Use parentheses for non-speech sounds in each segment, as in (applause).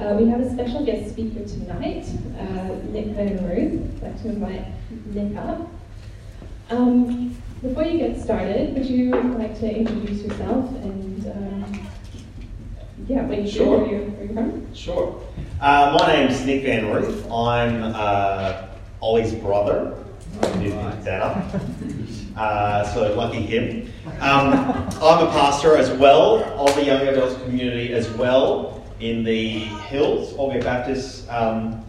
Uh, we have a special guest speaker tonight, uh, Nick Van Ruth. I'd like to invite Nick up. Um, before you get started, would you like to introduce yourself and um, yeah, where you Sure. where you're, from? Sure. Uh, my name's Nick Van Ruth. I'm uh, Ollie's brother. I that up. Uh, so lucky him. Um, I'm a pastor as well of the young adults community as well in the Hills, Albeit Baptist. Um,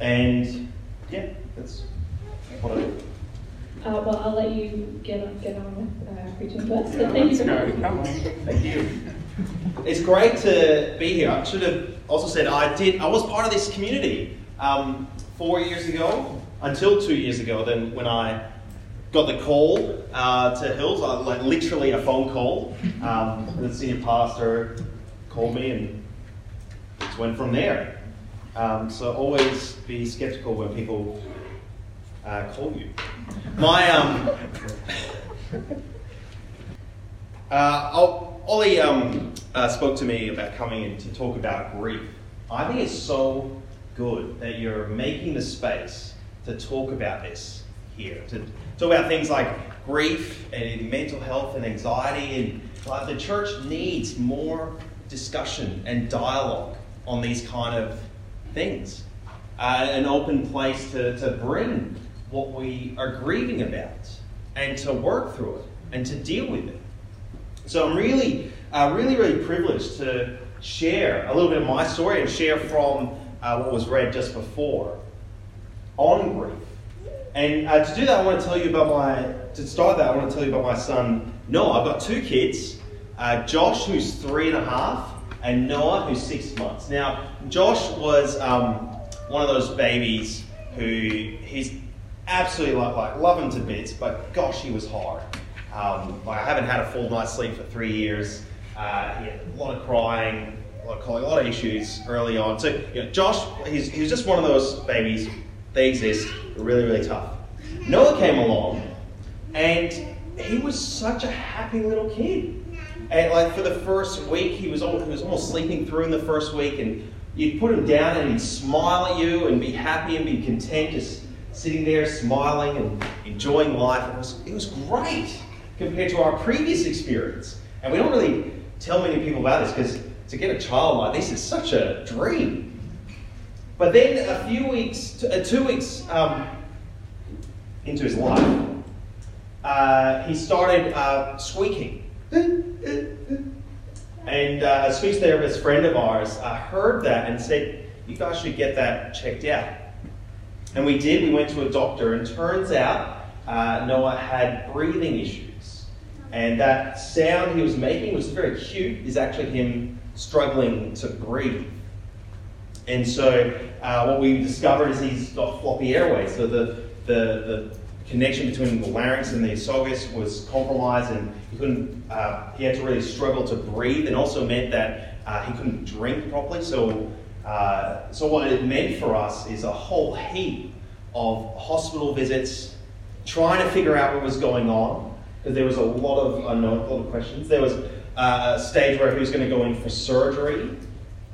and yeah, that's what I do. Uh, well, I'll let you get on, get on with uh, preaching to us. But thank you for coming. Thank you. It's great to be here. I should have also said I did. I was part of this community um, four years ago, until two years ago. Then when I got the call uh, to Hills, I, like literally a phone call. Um, the senior pastor called me, and went from there. Um, so always be skeptical when people uh, call you. My um, (laughs) uh, Ollie um, uh, spoke to me about coming in to talk about grief. I think it's so good that you're making the space to talk about this here, to talk about things like grief and mental health and anxiety. And like, the church needs more discussion and dialogue on these kind of things. Uh, an open place to, to bring what we are grieving about and to work through it and to deal with it. So I'm really, uh, really, really privileged to share a little bit of my story and share from uh, what was read just before on grief. And uh, to do that, I want to tell you about my, to start that, I want to tell you about my son Noah. I've got two kids uh, Josh, who's three and a half, and Noah, who's six months. Now, Josh was um, one of those babies who he's absolutely like, like love him to bits, but gosh, he was hard. Um, like I haven't had a full night's sleep for three years. Uh, he had a lot of crying, a lot of calling, a lot of issues early on. So, you know, Josh, he's, he's just one of those babies. They exist. Really, really tough. Noah came along, and he was such a happy little kid. And like for the first week, he was al- he was almost sleeping through in the first week, and you'd put him down, and he'd smile at you and be happy and be content, just sitting there smiling and enjoying life. It was it was great compared to our previous experience. And we don't really tell many people about this because to get a child like this is such a dream. But then a few weeks, uh, two weeks um, into his life, uh, he started uh, squeaking. And uh, a speech therapist friend of ours uh, heard that and said, You guys should get that checked out. And we did. We went to a doctor, and turns out Noah had breathing issues. And that sound he was making was very cute, is actually him struggling to breathe. And so uh, what we discovered is he's got floppy airways. So the, the, the connection between the larynx and the esophagus was compromised, and he couldn't. Uh, he had to really struggle to breathe, and also meant that uh, he couldn't drink properly. So, uh, so what it meant for us is a whole heap of hospital visits, trying to figure out what was going on, because there was a lot of unknown, a lot of questions. There was uh, a stage where he was going to go in for surgery,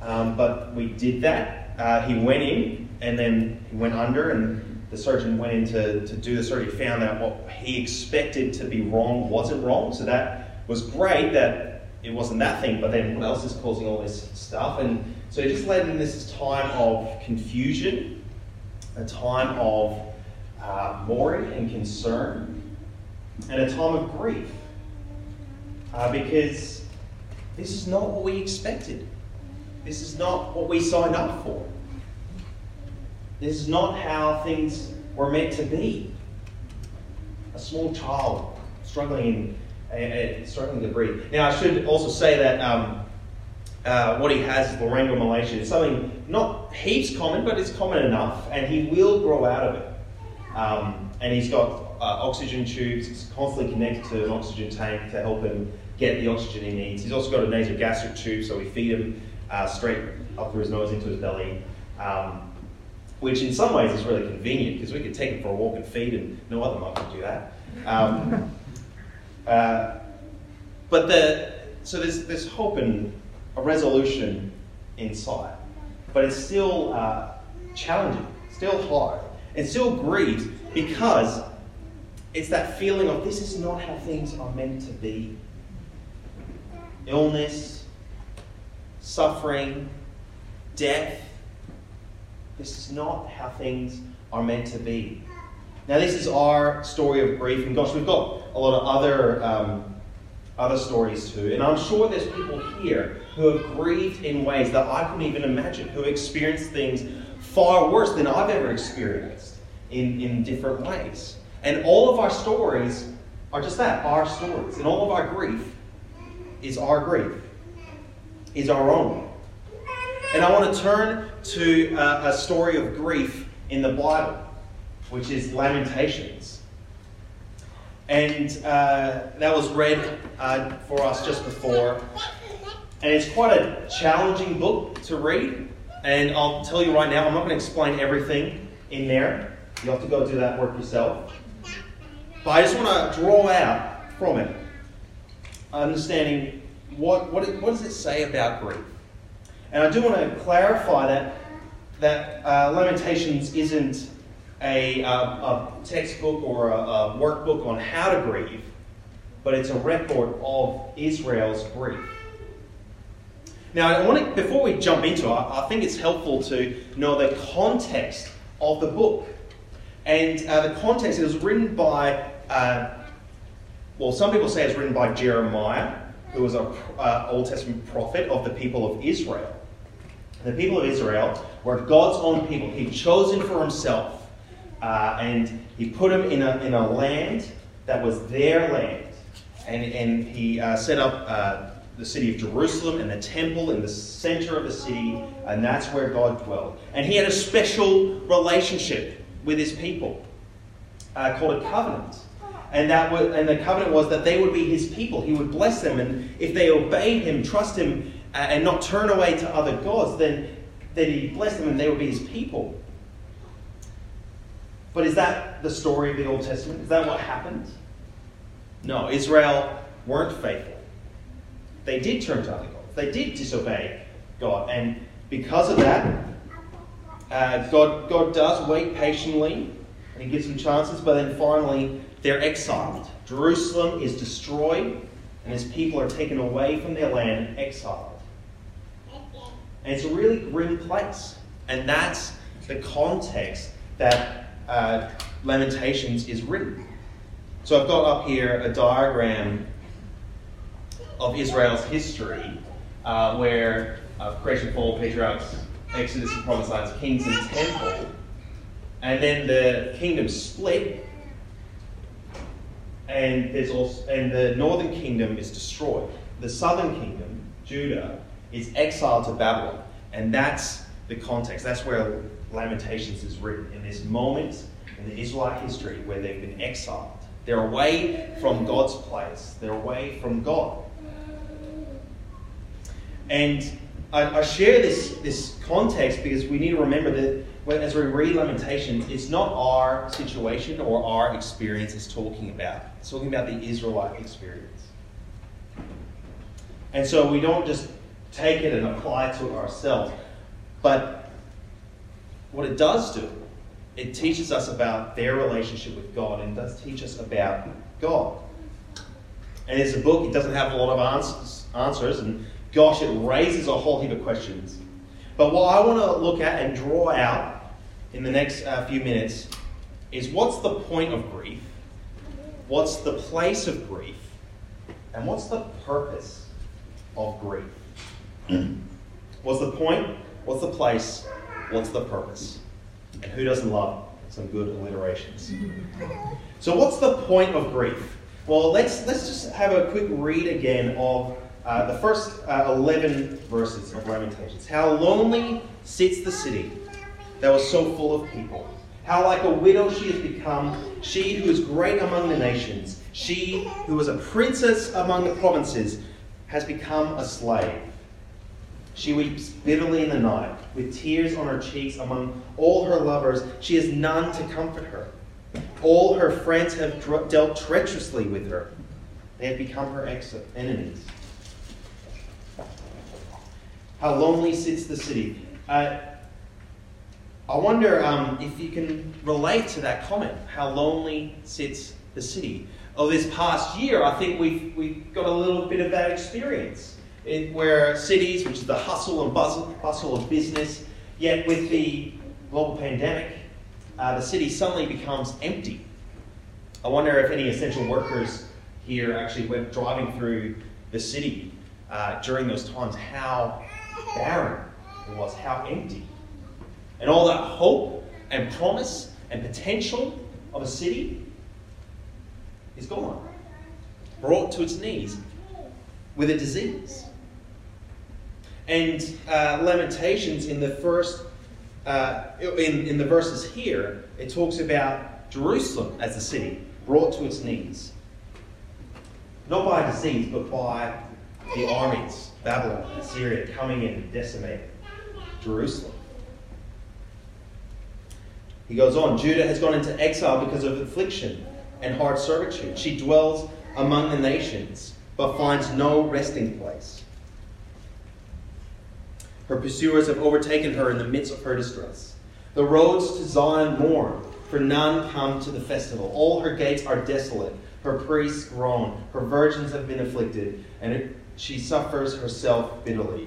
um, but we did that. Uh, he went in, and then he went under, and the surgeon went in to, to do the surgery, found out what he expected to be wrong wasn't wrong. So that was great that it wasn't that thing, but then what else is causing all this stuff? And so it just led in this time of confusion, a time of uh, worry and concern, and a time of grief. Uh, because this is not what we expected. This is not what we signed up for. This is not how things were meant to be. A small child struggling in, uh, struggling to breathe. Now, I should also say that um, uh, what he has is laryngomalacia. It's something not heaps common, but it's common enough, and he will grow out of it. Um, and he's got uh, oxygen tubes. He's constantly connected to an oxygen tank to help him get the oxygen he needs. He's also got a nasogastric tube, so we feed him uh, straight up through his nose into his belly. Um, which in some ways is really convenient because we could take him for a walk and feed, and no other mum would do that. Um, (laughs) uh, but the so there's there's hope and a resolution inside. but it's still uh, challenging, still hard, and still grieves because it's that feeling of this is not how things are meant to be. Illness, suffering, death. This is not how things are meant to be. Now, this is our story of grief, and gosh, we've got a lot of other um, other stories too. And I'm sure there's people here who have grieved in ways that I couldn't even imagine, who experienced things far worse than I've ever experienced in, in different ways. And all of our stories are just that, our stories. And all of our grief is our grief, is our own. And I want to turn to a, a story of grief in the Bible, which is Lamentations. And uh, that was read uh, for us just before. And it's quite a challenging book to read. And I'll tell you right now, I'm not going to explain everything in there. You have to go do that work yourself. But I just want to draw out from it understanding what, what, what does it say about grief. And I do want to clarify that, that uh, Lamentations isn't a, uh, a textbook or a, a workbook on how to grieve, but it's a record of Israel's grief. Now, I want to, before we jump into it, I think it's helpful to know the context of the book. And uh, the context, was written by, uh, well, some people say it's written by Jeremiah, who was an uh, Old Testament prophet of the people of Israel. The people of Israel were God's own people. He'd chosen for himself uh, and he put them in a, in a land that was their land. And, and he uh, set up uh, the city of Jerusalem and the temple in the center of the city, and that's where God dwelled. And he had a special relationship with his people uh, called a covenant. And, that was, and the covenant was that they would be his people. He would bless them, and if they obeyed him, trust him, and not turn away to other gods, then, then he'd bless them and they would be his people. But is that the story of the Old Testament? Is that what happened? No, Israel weren't faithful. They did turn to other gods. They did disobey God. And because of that, uh, God, God does wait patiently and He gives them chances, but then finally they're exiled. Jerusalem is destroyed and His people are taken away from their land and exiled. And it's a really grim place. And that's the context that uh, Lamentations is written. So I've got up here a diagram of Israel's history uh, where uh, creation, fall, patriarchs, Exodus and promised lands, kings and temple. And then the kingdom split, and there's also and the northern kingdom is destroyed. The southern kingdom, Judah, is exiled to Babylon, and that's the context. That's where Lamentations is written in this moment in the Israelite history where they've been exiled. They're away from God's place, they're away from God. And I, I share this, this context because we need to remember that when, as we read Lamentations, it's not our situation or our experience it's talking about. It's talking about the Israelite experience. And so we don't just take it and apply it to ourselves. But what it does do, it teaches us about their relationship with God and does teach us about God. And it's a book, it doesn't have a lot of answers, answers and gosh, it raises a whole heap of questions. But what I want to look at and draw out in the next uh, few minutes is what's the point of grief? What's the place of grief? And what's the purpose of grief? What's the point? What's the place? What's the purpose? And who doesn't love some good alliterations? (laughs) So, what's the point of grief? Well, let's, let's just have a quick read again of uh, the first uh, 11 verses of Lamentations. How lonely sits the city that was so full of people. How like a widow she has become, she who is great among the nations, she who was a princess among the provinces, has become a slave. She weeps bitterly in the night, with tears on her cheeks among all her lovers. She has none to comfort her. All her friends have dealt treacherously with her. They have become her enemies. How lonely sits the city. Uh, I wonder um, if you can relate to that comment, how lonely sits the city. Oh, this past year, I think we've, we've got a little bit of that experience. It, where cities, which is the hustle and bustle, bustle of business, yet with the global pandemic, uh, the city suddenly becomes empty. I wonder if any essential workers here actually went driving through the city uh, during those times, how barren it was, how empty. And all that hope and promise and potential of a city is gone, brought to its knees with a disease. And uh, Lamentations in the first, uh, in, in the verses here, it talks about Jerusalem as a city brought to its knees. Not by disease, but by the armies, Babylon, Assyria, coming in and decimating Jerusalem. He goes on Judah has gone into exile because of affliction and hard servitude. She dwells among the nations, but finds no resting place. Her pursuers have overtaken her in the midst of her distress. The roads to Zion mourn, for none come to the festival. All her gates are desolate, her priests groan, her virgins have been afflicted, and she suffers herself bitterly.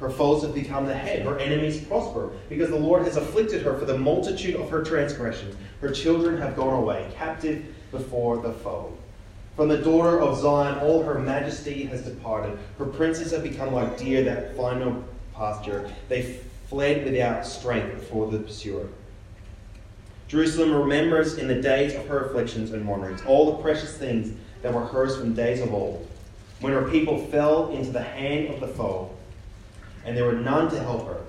Her foes have become the head, her enemies prosper, because the Lord has afflicted her for the multitude of her transgressions. Her children have gone away, captive before the foe. From the daughter of Zion, all her majesty has departed. Her princes have become like deer that find no pasture. They fled without strength before the pursuer. Jerusalem remembers in the days of her afflictions and wanderings all the precious things that were hers from days of old, when her people fell into the hand of the foe and there were none to help her.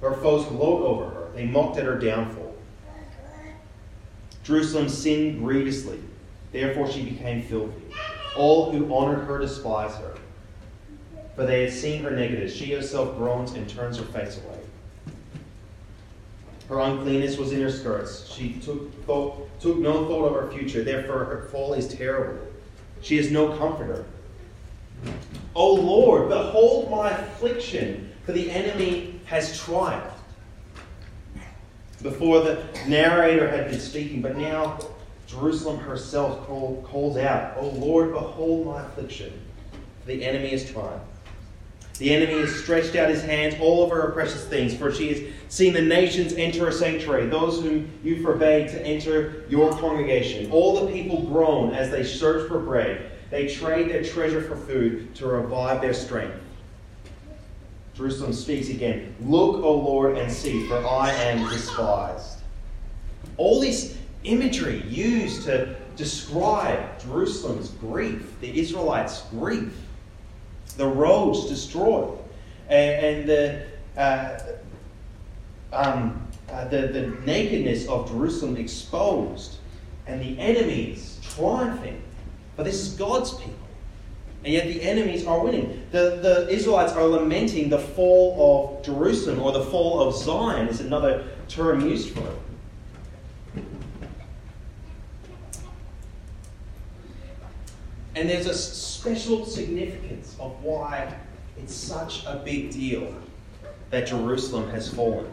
Her foes gloat over her, they mocked at her downfall. Jerusalem sinned grievously, therefore she became filthy. All who honored her despise her, for they had seen her nakedness. She herself groans and turns her face away. Her uncleanness was in her skirts. She took, thought, took no thought of her future, therefore her fall is terrible. She has no comforter. O Lord, behold my affliction for the enemy has triumphed. Before the narrator had been speaking, but now Jerusalem herself call, calls out, O Lord, behold my affliction, the enemy is triumphed. The enemy has stretched out his hands all over her precious things, for she has seen the nations enter her sanctuary, those whom you forbade to enter your congregation. All the people groan as they search for bread. They trade their treasure for food to revive their strength. Jerusalem speaks again Look, O Lord, and see, for I am despised. All this imagery used to describe Jerusalem's grief, the Israelites' grief, the roads destroyed, and, and the, uh, um, uh, the, the nakedness of Jerusalem exposed, and the enemies triumphing. But this is God's people. And yet the enemies are winning. The, the Israelites are lamenting the fall of Jerusalem, or the fall of Zion is another term used for it. And there's a special significance of why it's such a big deal that Jerusalem has fallen.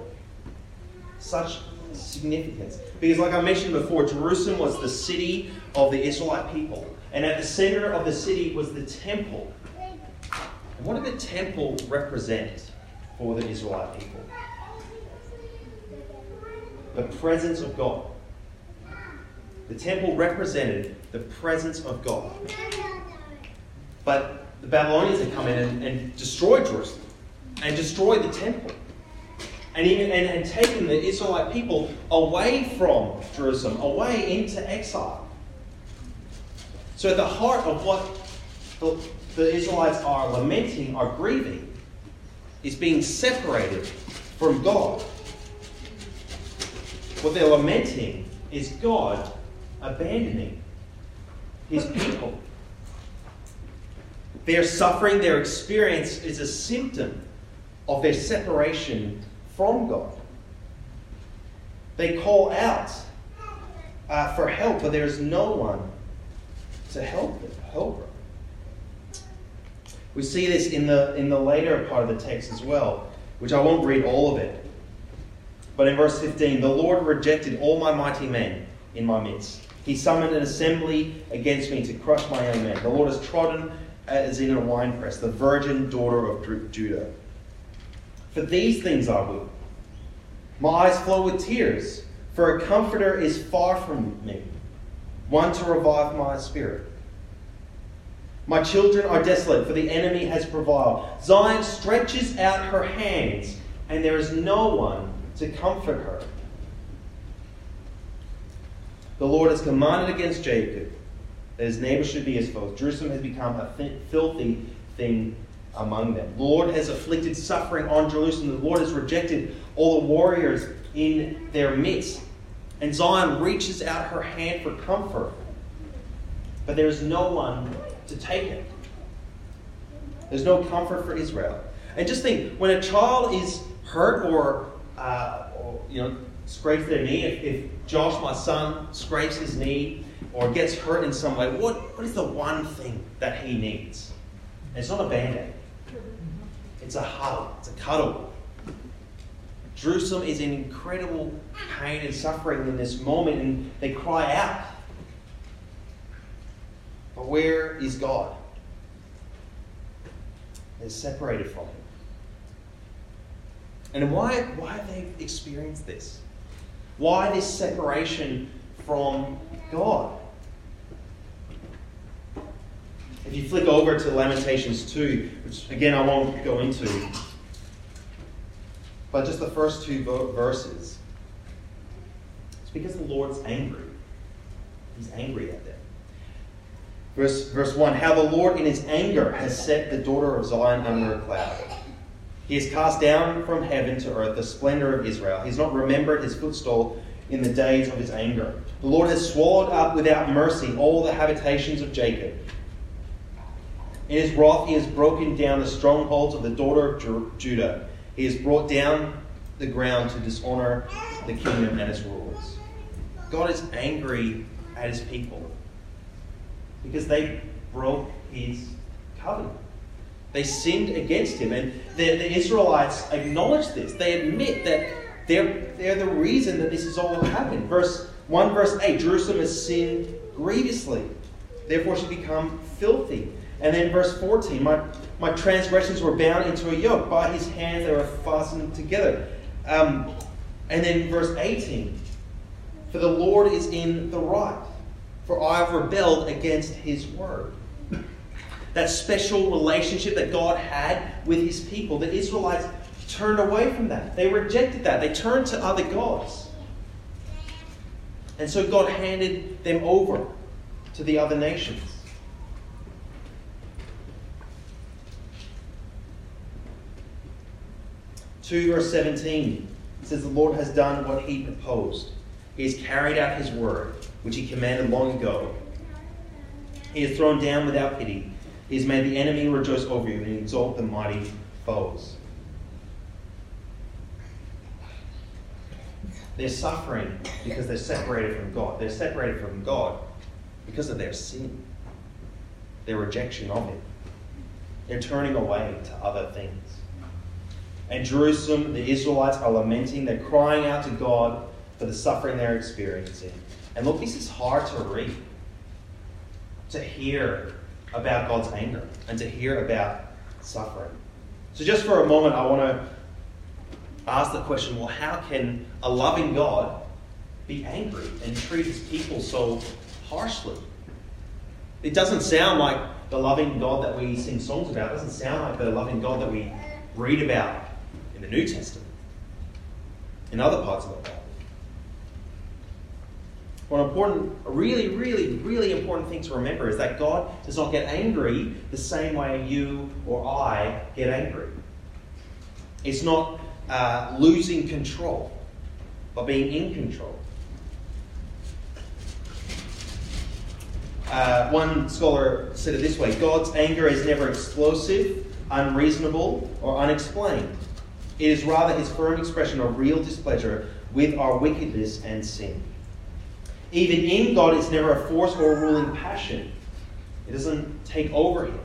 Such significance. Because, like I mentioned before, Jerusalem was the city of the Israelite people. And at the center of the city was the temple. And what did the temple represent for the Israelite people? The presence of God. The temple represented the presence of God. But the Babylonians had come in and, and destroyed Jerusalem and destroyed the temple. And even and, and taken the Israelite people away from Jerusalem, away into exile. So, at the heart of what the, the Israelites are lamenting, are grieving, is being separated from God. What they're lamenting is God abandoning his people. Their suffering, their experience is a symptom of their separation from God. They call out uh, for help, but there's no one to help them, help her. We see this in the, in the later part of the text as well. which I won't read all of it. But in verse 15, the Lord rejected all my mighty men in my midst. He summoned an assembly against me to crush my young men. The Lord has trodden uh, as in a winepress, the virgin daughter of Judah. For these things I will. My eyes flow with tears, for a comforter is far from me, one to revive my spirit. My children are desolate, for the enemy has prevailed. Zion stretches out her hands, and there is no one to comfort her. The Lord has commanded against Jacob that his neighbor should be his foes. Jerusalem has become a th- filthy thing among them. The Lord has afflicted suffering on Jerusalem. The Lord has rejected all the warriors in their midst. And Zion reaches out her hand for comfort, but there is no one to take it. There's no comfort for Israel. And just think, when a child is hurt or, uh, or you know, scrapes their knee, if, if Josh, my son, scrapes his knee or gets hurt in some way, what, what is the one thing that he needs? And it's not a band aid, it's a hug, it's a cuddle. Jerusalem is in incredible pain and suffering in this moment, and they cry out. But where is God? They're separated from Him. And why, why have they experienced this? Why this separation from God? If you flick over to Lamentations 2, which again I won't go into, but just the first two verses, it's because the Lord's angry. He's angry at them. Verse, verse 1 How the Lord in his anger has set the daughter of Zion under a cloud. He has cast down from heaven to earth the splendor of Israel. He has not remembered his footstool in the days of his anger. The Lord has swallowed up without mercy all the habitations of Jacob. In his wrath, he has broken down the strongholds of the daughter of Judah. He has brought down the ground to dishonor the kingdom and its rulers. God is angry at his people because they broke his covenant. They sinned against him. And the, the Israelites acknowledge this. They admit that they're, they're the reason that this has all happened. Verse 1 verse 8 Jerusalem has sinned grievously, therefore she become filthy. And then verse 14, my, my transgressions were bound into a yoke. By his hands they were fastened together. Um, and then verse 18, for the Lord is in the right, for I have rebelled against his word. That special relationship that God had with his people, the Israelites turned away from that. They rejected that. They turned to other gods. And so God handed them over to the other nations. 2 verse 17 says, The Lord has done what he proposed. He has carried out his word, which he commanded long ago. He has thrown down without pity. He has made the enemy rejoice over you and exalt the mighty foes. They're suffering because they're separated from God. They're separated from God because of their sin, their rejection of Him. They're turning away to other things and Jerusalem, the Israelites are lamenting. They're crying out to God for the suffering they're experiencing. And look, this is hard to read, to hear about God's anger and to hear about suffering. So, just for a moment, I want to ask the question well, how can a loving God be angry and treat his people so harshly? It doesn't sound like the loving God that we sing songs about. It doesn't sound like the loving God that we read about in the New Testament, in other parts of the Bible. One important, really, really, really important thing to remember is that God does not get angry the same way you or I get angry. It's not uh, losing control, but being in control. Uh, one scholar said it this way God's anger is never explosive, unreasonable, or unexplained. It is rather his firm expression of real displeasure with our wickedness and sin. Even in God, it's never a force or a ruling passion. It doesn't take over him.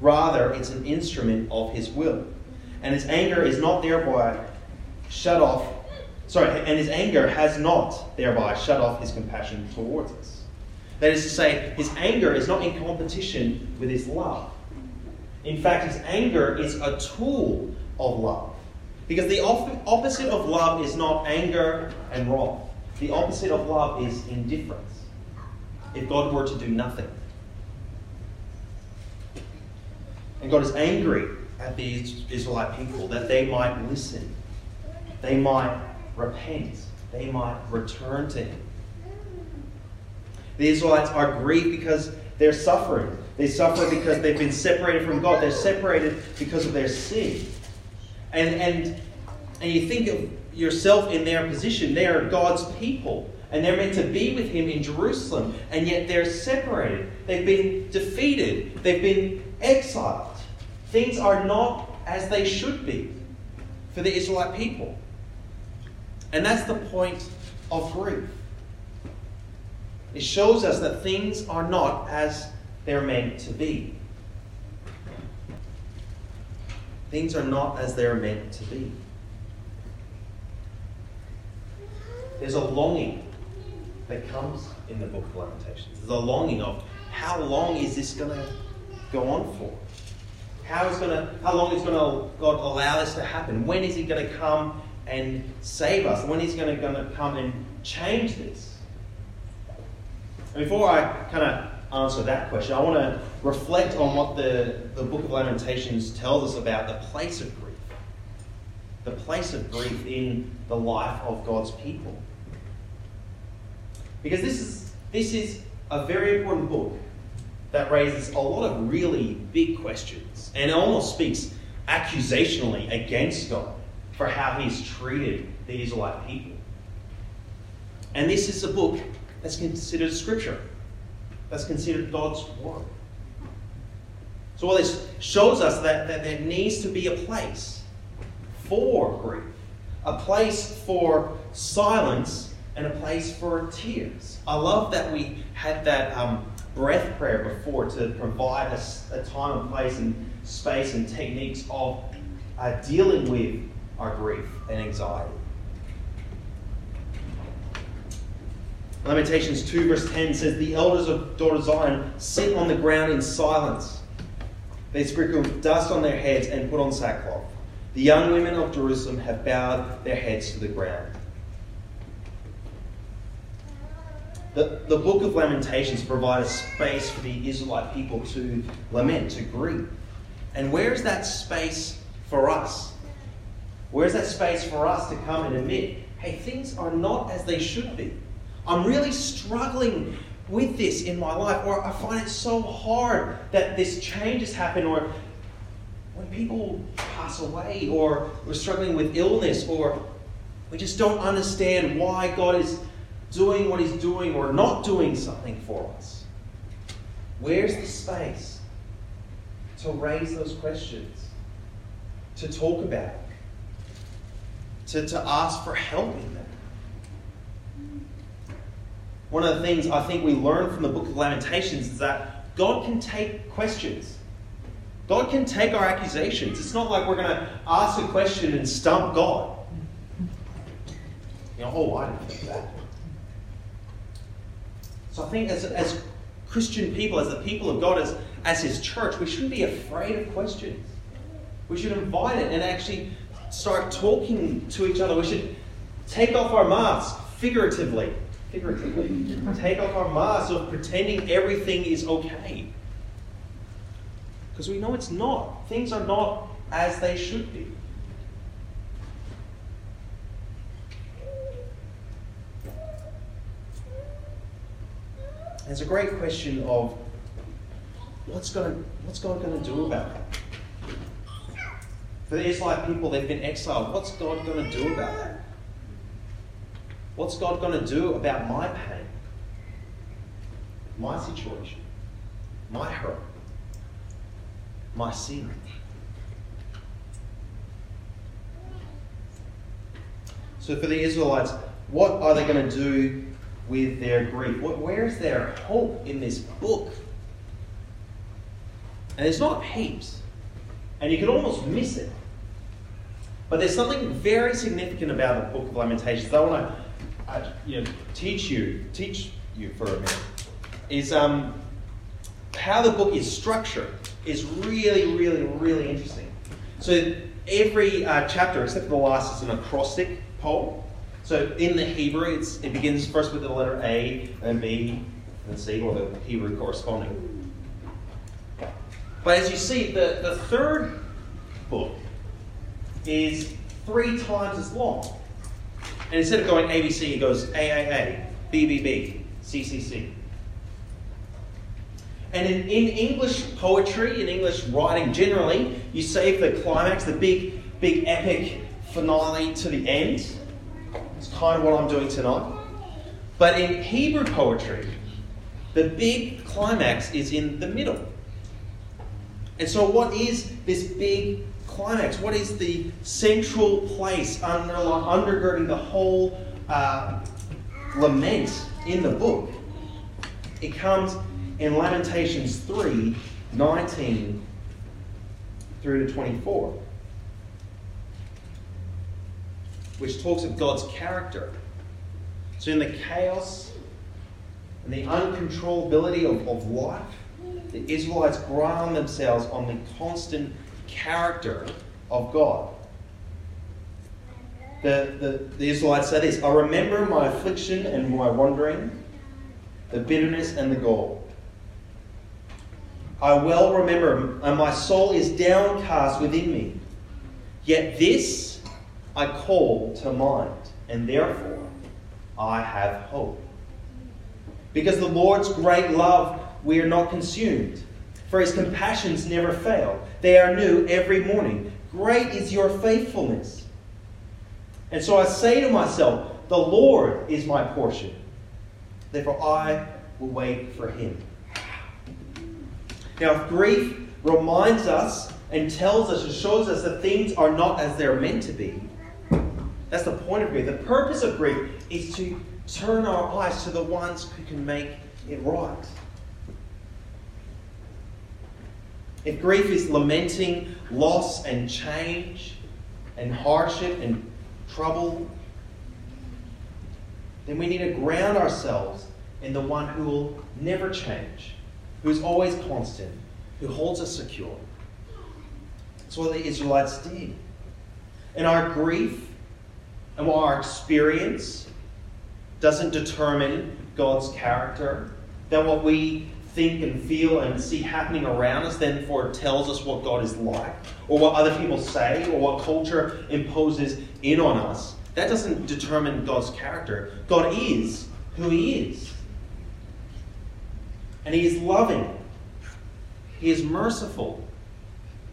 Rather, it's an instrument of his will. and his anger is not thereby shut off. Sorry, and his anger has not thereby shut off his compassion towards us. That is to say, his anger is not in competition with his love. In fact, his anger is a tool of love. Because the opposite of love is not anger and wrath. The opposite of love is indifference. If God were to do nothing. And God is angry at the Israelite people that they might listen, they might repent, they might return to Him. The Israelites are grieved because they're suffering. They suffer because they've been separated from God. They're separated because of their sin. And, and, and you think of yourself in their position. They are God's people. And they're meant to be with Him in Jerusalem. And yet they're separated. They've been defeated. They've been exiled. Things are not as they should be for the Israelite people. And that's the point of grief. It shows us that things are not as they're meant to be. Things are not as they're meant to be. There's a longing that comes in the book of Lamentations. There's a longing of how long is this going to go on for? How is gonna, how long is going to God allow this to happen? When is He going to come and save us? When is He going to come and change this? Before I kind of answer that question, I want to reflect on what the, the book of Lamentations tells us about the place of grief. The place of grief in the life of God's people. Because this is, this is a very important book that raises a lot of really big questions and almost speaks accusationally against God for how he's treated the Israelite people. And this is a book that's considered scripture, that's considered God's word. So, all this shows us that, that there needs to be a place for grief, a place for silence, and a place for tears. I love that we had that um, breath prayer before to provide a, a, time and place and space and techniques of uh, dealing with our grief and anxiety. Lamentations 2, verse 10 says, The elders of daughter Zion sit on the ground in silence. They sprinkle dust on their heads and put on sackcloth. The young women of Jerusalem have bowed their heads to the ground. The, the book of Lamentations provides space for the Israelite people to lament, to grieve. And where's that space for us? Where's that space for us to come and admit, hey, things are not as they should be? I'm really struggling with this in my life, or I find it so hard that this change has happened, or when people pass away, or we're struggling with illness, or we just don't understand why God is doing what He's doing or not doing something for us. Where's the space to raise those questions, to talk about it, to, to ask for help in that? One of the things I think we learn from the book of Lamentations is that God can take questions. God can take our accusations. It's not like we're going to ask a question and stump God. You know, oh, I didn't think that. So I think as, as Christian people, as the people of God, as, as His church, we shouldn't be afraid of questions. We should invite it and actually start talking to each other. We should take off our masks figuratively figuratively. Take off our masks of pretending everything is okay. Because we know it's not. Things are not as they should be. It's a great question of what's, going what's God going to do about that? For the Israelite people, they've been exiled. What's God going to do about that? What's God going to do about my pain, my situation, my hurt, my sin? So, for the Israelites, what are they going to do with their grief? Where is their hope in this book? And it's not heaps. And you can almost miss it But there's something very significant about the book of Lamentations I want to uh, you know, teach you, teach you for a minute. Is um, how the book is structured is really, really, really interesting. So every uh, chapter, except for the last, is an acrostic poem. So in the Hebrew, it begins first with the letter A, and B, and C, or the Hebrew corresponding. But as you see, the, the third book is three times as long. And instead of going ABC, it goes AAA, BBB, CCC. And in, in English poetry, in English writing generally, you save the climax, the big, big epic finale to the end. It's kind of what I'm doing tonight. But in Hebrew poetry, the big climax is in the middle. And so, what is this big climax? What is the central place under, undergirding the whole uh, lament in the book? It comes in Lamentations 3 19 through to 24, which talks of God's character. So, in the chaos and the uncontrollability of, of life, the Israelites ground themselves on the constant character of God. The, the, the Israelites say this I remember my affliction and my wandering, the bitterness and the gall. I well remember, and my soul is downcast within me. Yet this I call to mind, and therefore I have hope. Because the Lord's great love, we are not consumed, for his compassions never fail. They are new every morning. Great is your faithfulness. And so I say to myself, The Lord is my portion. Therefore I will wait for him. Now, if grief reminds us and tells us and shows us that things are not as they're meant to be, that's the point of grief. The purpose of grief is to turn our eyes to the ones who can make it right. If grief is lamenting loss and change and hardship and trouble, then we need to ground ourselves in the one who will never change who is always constant, who holds us secure. That's what the Israelites did. And our grief and our experience doesn't determine God's character. That what we think and feel and see happening around us then for tells us what God is like, or what other people say, or what culture imposes in on us. That doesn't determine God's character. God is who He is. And He is loving. He is merciful.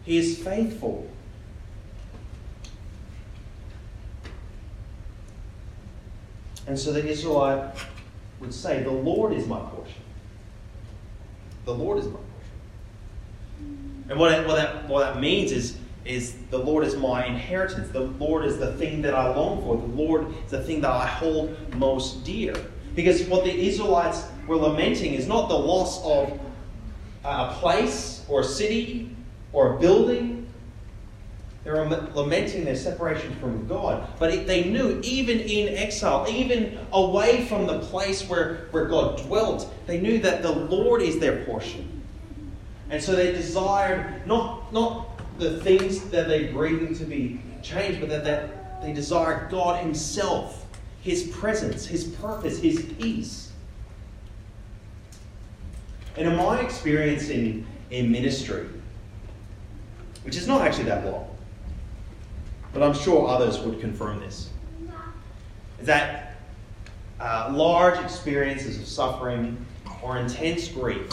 He is faithful. And so the Israelite would say, The Lord is my portion. The Lord is my portion. And what, what, that, what that means is, is the Lord is my inheritance. The Lord is the thing that I long for. The Lord is the thing that I hold most dear. Because what the Israelites were lamenting is not the loss of a place or a city or a building. They were lamenting their separation from God. But they knew, even in exile, even away from the place where, where God dwelt, they knew that the Lord is their portion. And so they desired not, not the things that they breathing to be changed, but that, that they desired God Himself his presence, His purpose, His peace. And in my experience in, in ministry, which is not actually that long, but I'm sure others would confirm this, that uh, large experiences of suffering or intense grief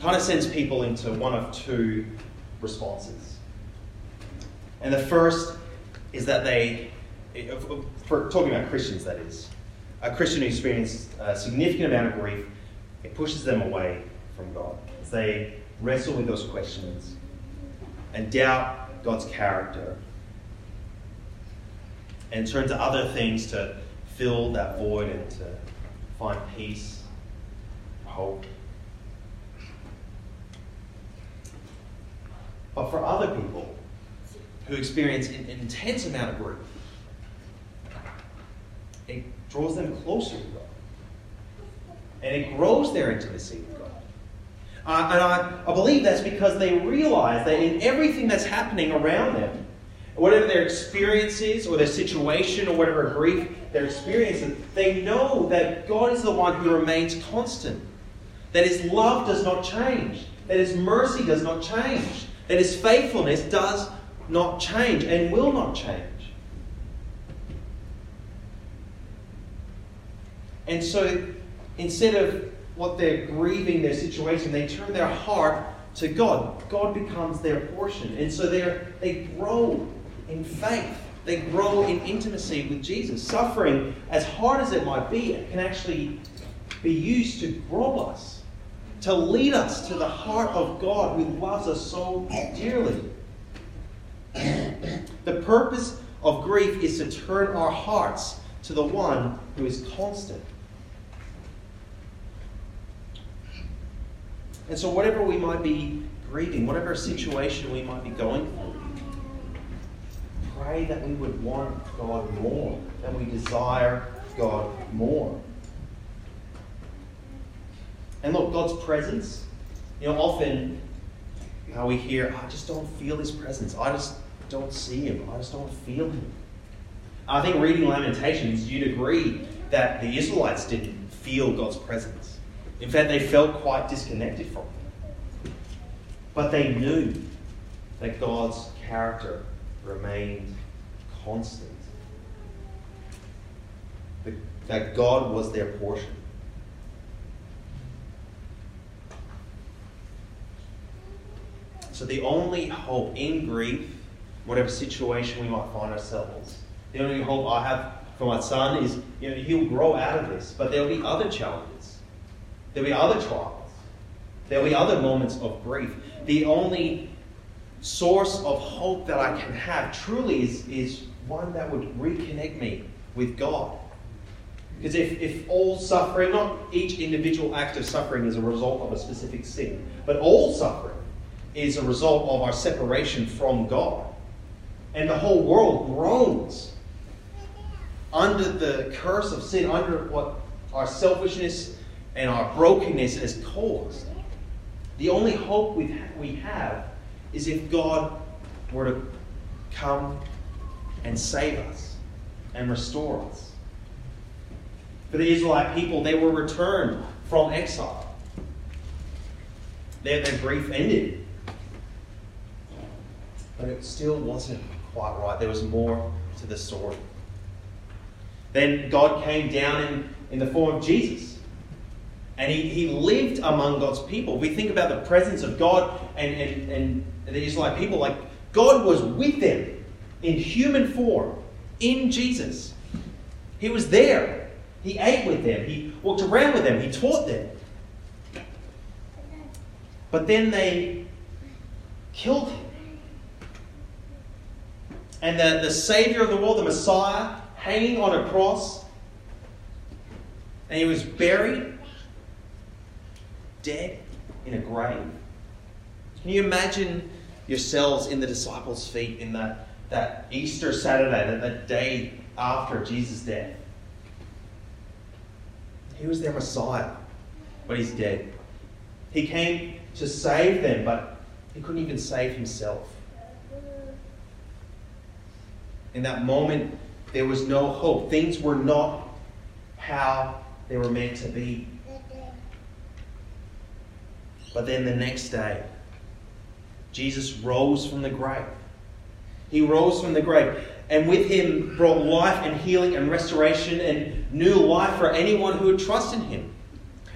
kind of sends people into one of two responses. And the first is that they for talking about Christians, that is, a Christian who experiences a significant amount of grief, it pushes them away from God. As they wrestle with those questions and doubt God's character and turn to other things to fill that void and to find peace, hope. But for other people, who experience an, intense amount of grief, it draws them closer to God. And it grows their intimacy with God. Uh, and I, I believe that's because they realize that in everything that's happening around them, whatever their experience is, or their situation, or whatever grief they're experiencing, they know that God is the one who remains constant. That His love does not change. That His mercy does not change. That His faithfulness does not change and will not change. And so instead of what they're grieving their situation, they turn their heart to God. God becomes their portion. And so they they grow in faith. They grow in intimacy with Jesus. Suffering, as hard as it might be, can actually be used to grow us, to lead us to the heart of God who loves us so dearly. (clears throat) the purpose of grief is to turn our hearts to the one who is constant. And so, whatever we might be grieving, whatever situation we might be going through, pray that we would want God more, that we desire God more. And look, God's presence, you know, often how we hear, I just don't feel His presence. I just don't see Him. I just don't feel Him. I think reading Lamentations, you'd agree that the Israelites didn't feel God's presence. In fact, they felt quite disconnected from him. But they knew that God's character remained constant, that God was their portion. So the only hope in grief, whatever situation we might find ourselves, the only hope I have for my son is, you know, he'll grow out of this, but there'll be other challenges. There'll be other trials. There'll be other moments of grief. The only source of hope that I can have truly is, is one that would reconnect me with God. Because if, if all suffering, not each individual act of suffering is a result of a specific sin, but all suffering is a result of our separation from God. And the whole world groans under the curse of sin, under what our selfishness and our brokenness has caused. The only hope we we have is if God were to come and save us and restore us. For the Israelite people, they were returned from exile. Their, their grief ended. But it still wasn't quite right. There was more to the story. Then God came down in, in the form of Jesus and he, he lived among God's people. We think about the presence of God and, and, and the Israelite people, like God was with them in human form, in Jesus. He was there. He ate with them. He walked around with them. He taught them. But then they killed him. And the, the Savior of the world, the Messiah, hanging on a cross, and he was buried dead in a grave. Can you imagine yourselves in the disciples' feet in that, that Easter Saturday, that, that day after Jesus' death? He was their Messiah, but he's dead. He came to save them, but he couldn't even save himself. In that moment, there was no hope. Things were not how they were meant to be. But then the next day, Jesus rose from the grave. He rose from the grave, and with him brought life and healing and restoration and new life for anyone who would trust in him.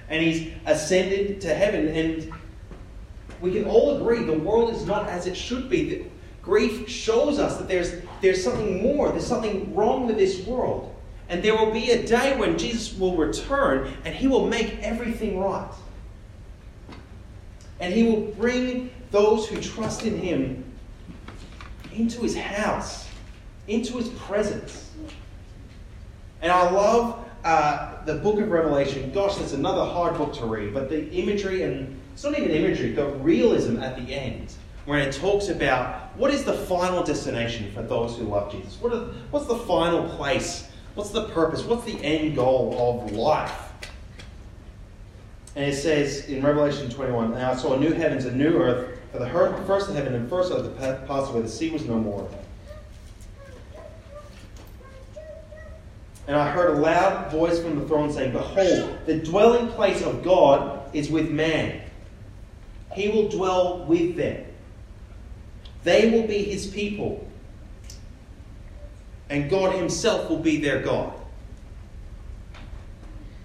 And he's ascended to heaven, and we can all agree the world is not as it should be. Grief shows us that there's, there's something more, there's something wrong with this world. And there will be a day when Jesus will return and he will make everything right and he will bring those who trust in him into his house, into his presence. And I love uh, the book of Revelation. Gosh, that's another hard book to read, but the imagery, and it's not even imagery, the realism at the end where it talks about what is the final destination for those who love Jesus? What are, what's the final place? What's the purpose? What's the end goal of life? And it says in Revelation 21, And I saw a new heavens and a new earth, for the first heaven and first earth had passed away, the sea was no more. And I heard a loud voice from the throne saying, Behold, the dwelling place of God is with man. He will dwell with them. They will be his people. And God himself will be their God.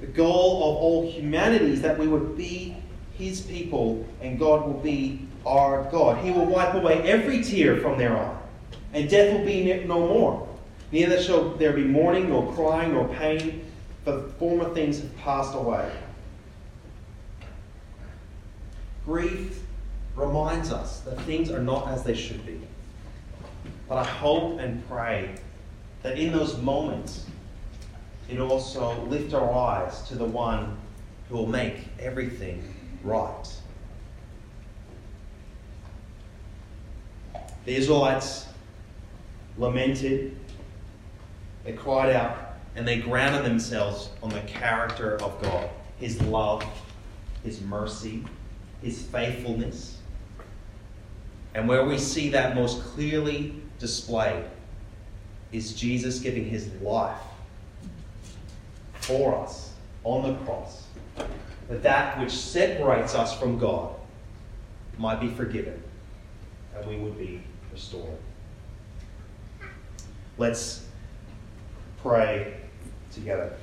The goal of all humanity is that we would be his people and God will be our God. He will wipe away every tear from their eye, and death will be no more. Neither shall there be mourning, nor crying, nor pain, for the former things have passed away. Grief reminds us that things are not as they should be. But I hope and pray that in those moments, it also lift our eyes to the one who will make everything right. The Israelites lamented they cried out and they grounded themselves on the character of God His love, His mercy, His faithfulness. And where we see that most clearly displayed is Jesus giving His life for us on the cross. That that which separates us from God might be forgiven and we would be restored. Let's pray together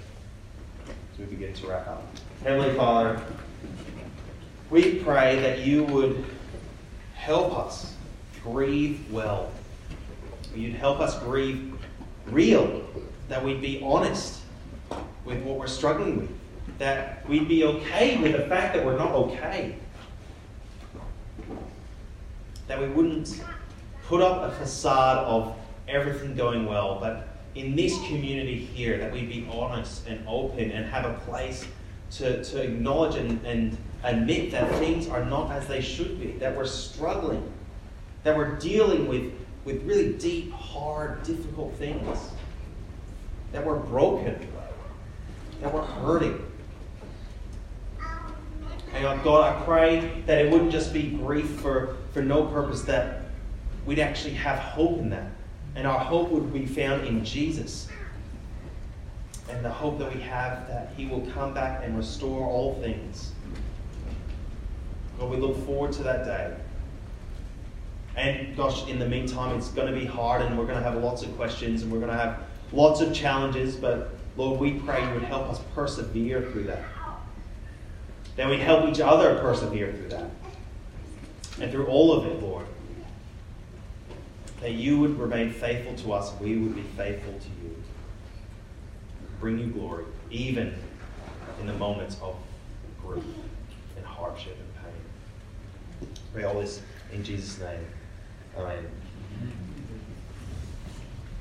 as we begin to wrap up. Heavenly Father, we pray that you would help us grieve well. You'd help us grieve real, that we'd be honest with what we're struggling with, that we'd be okay with the fact that we're not okay, that we wouldn't put up a facade of everything going well, but in this community here that we be honest and open and have a place to, to acknowledge and, and admit that things are not as they should be, that we're struggling, that we're dealing with, with really deep, hard, difficult things, that we're broken, that we're hurting. And oh God, I pray that it wouldn't just be grief for, for no purpose, that we'd actually have hope in that and our hope would be found in Jesus. And the hope that we have that He will come back and restore all things. God, we look forward to that day. And gosh, in the meantime, it's going to be hard and we're going to have lots of questions and we're going to have lots of challenges. But Lord, we pray you would help us persevere through that. That we help each other persevere through that. And through all of it, Lord that you would remain faithful to us, we would be faithful to you. Bring you glory, even in the moments of grief and hardship and pain. Pray all this in Jesus' name. Amen.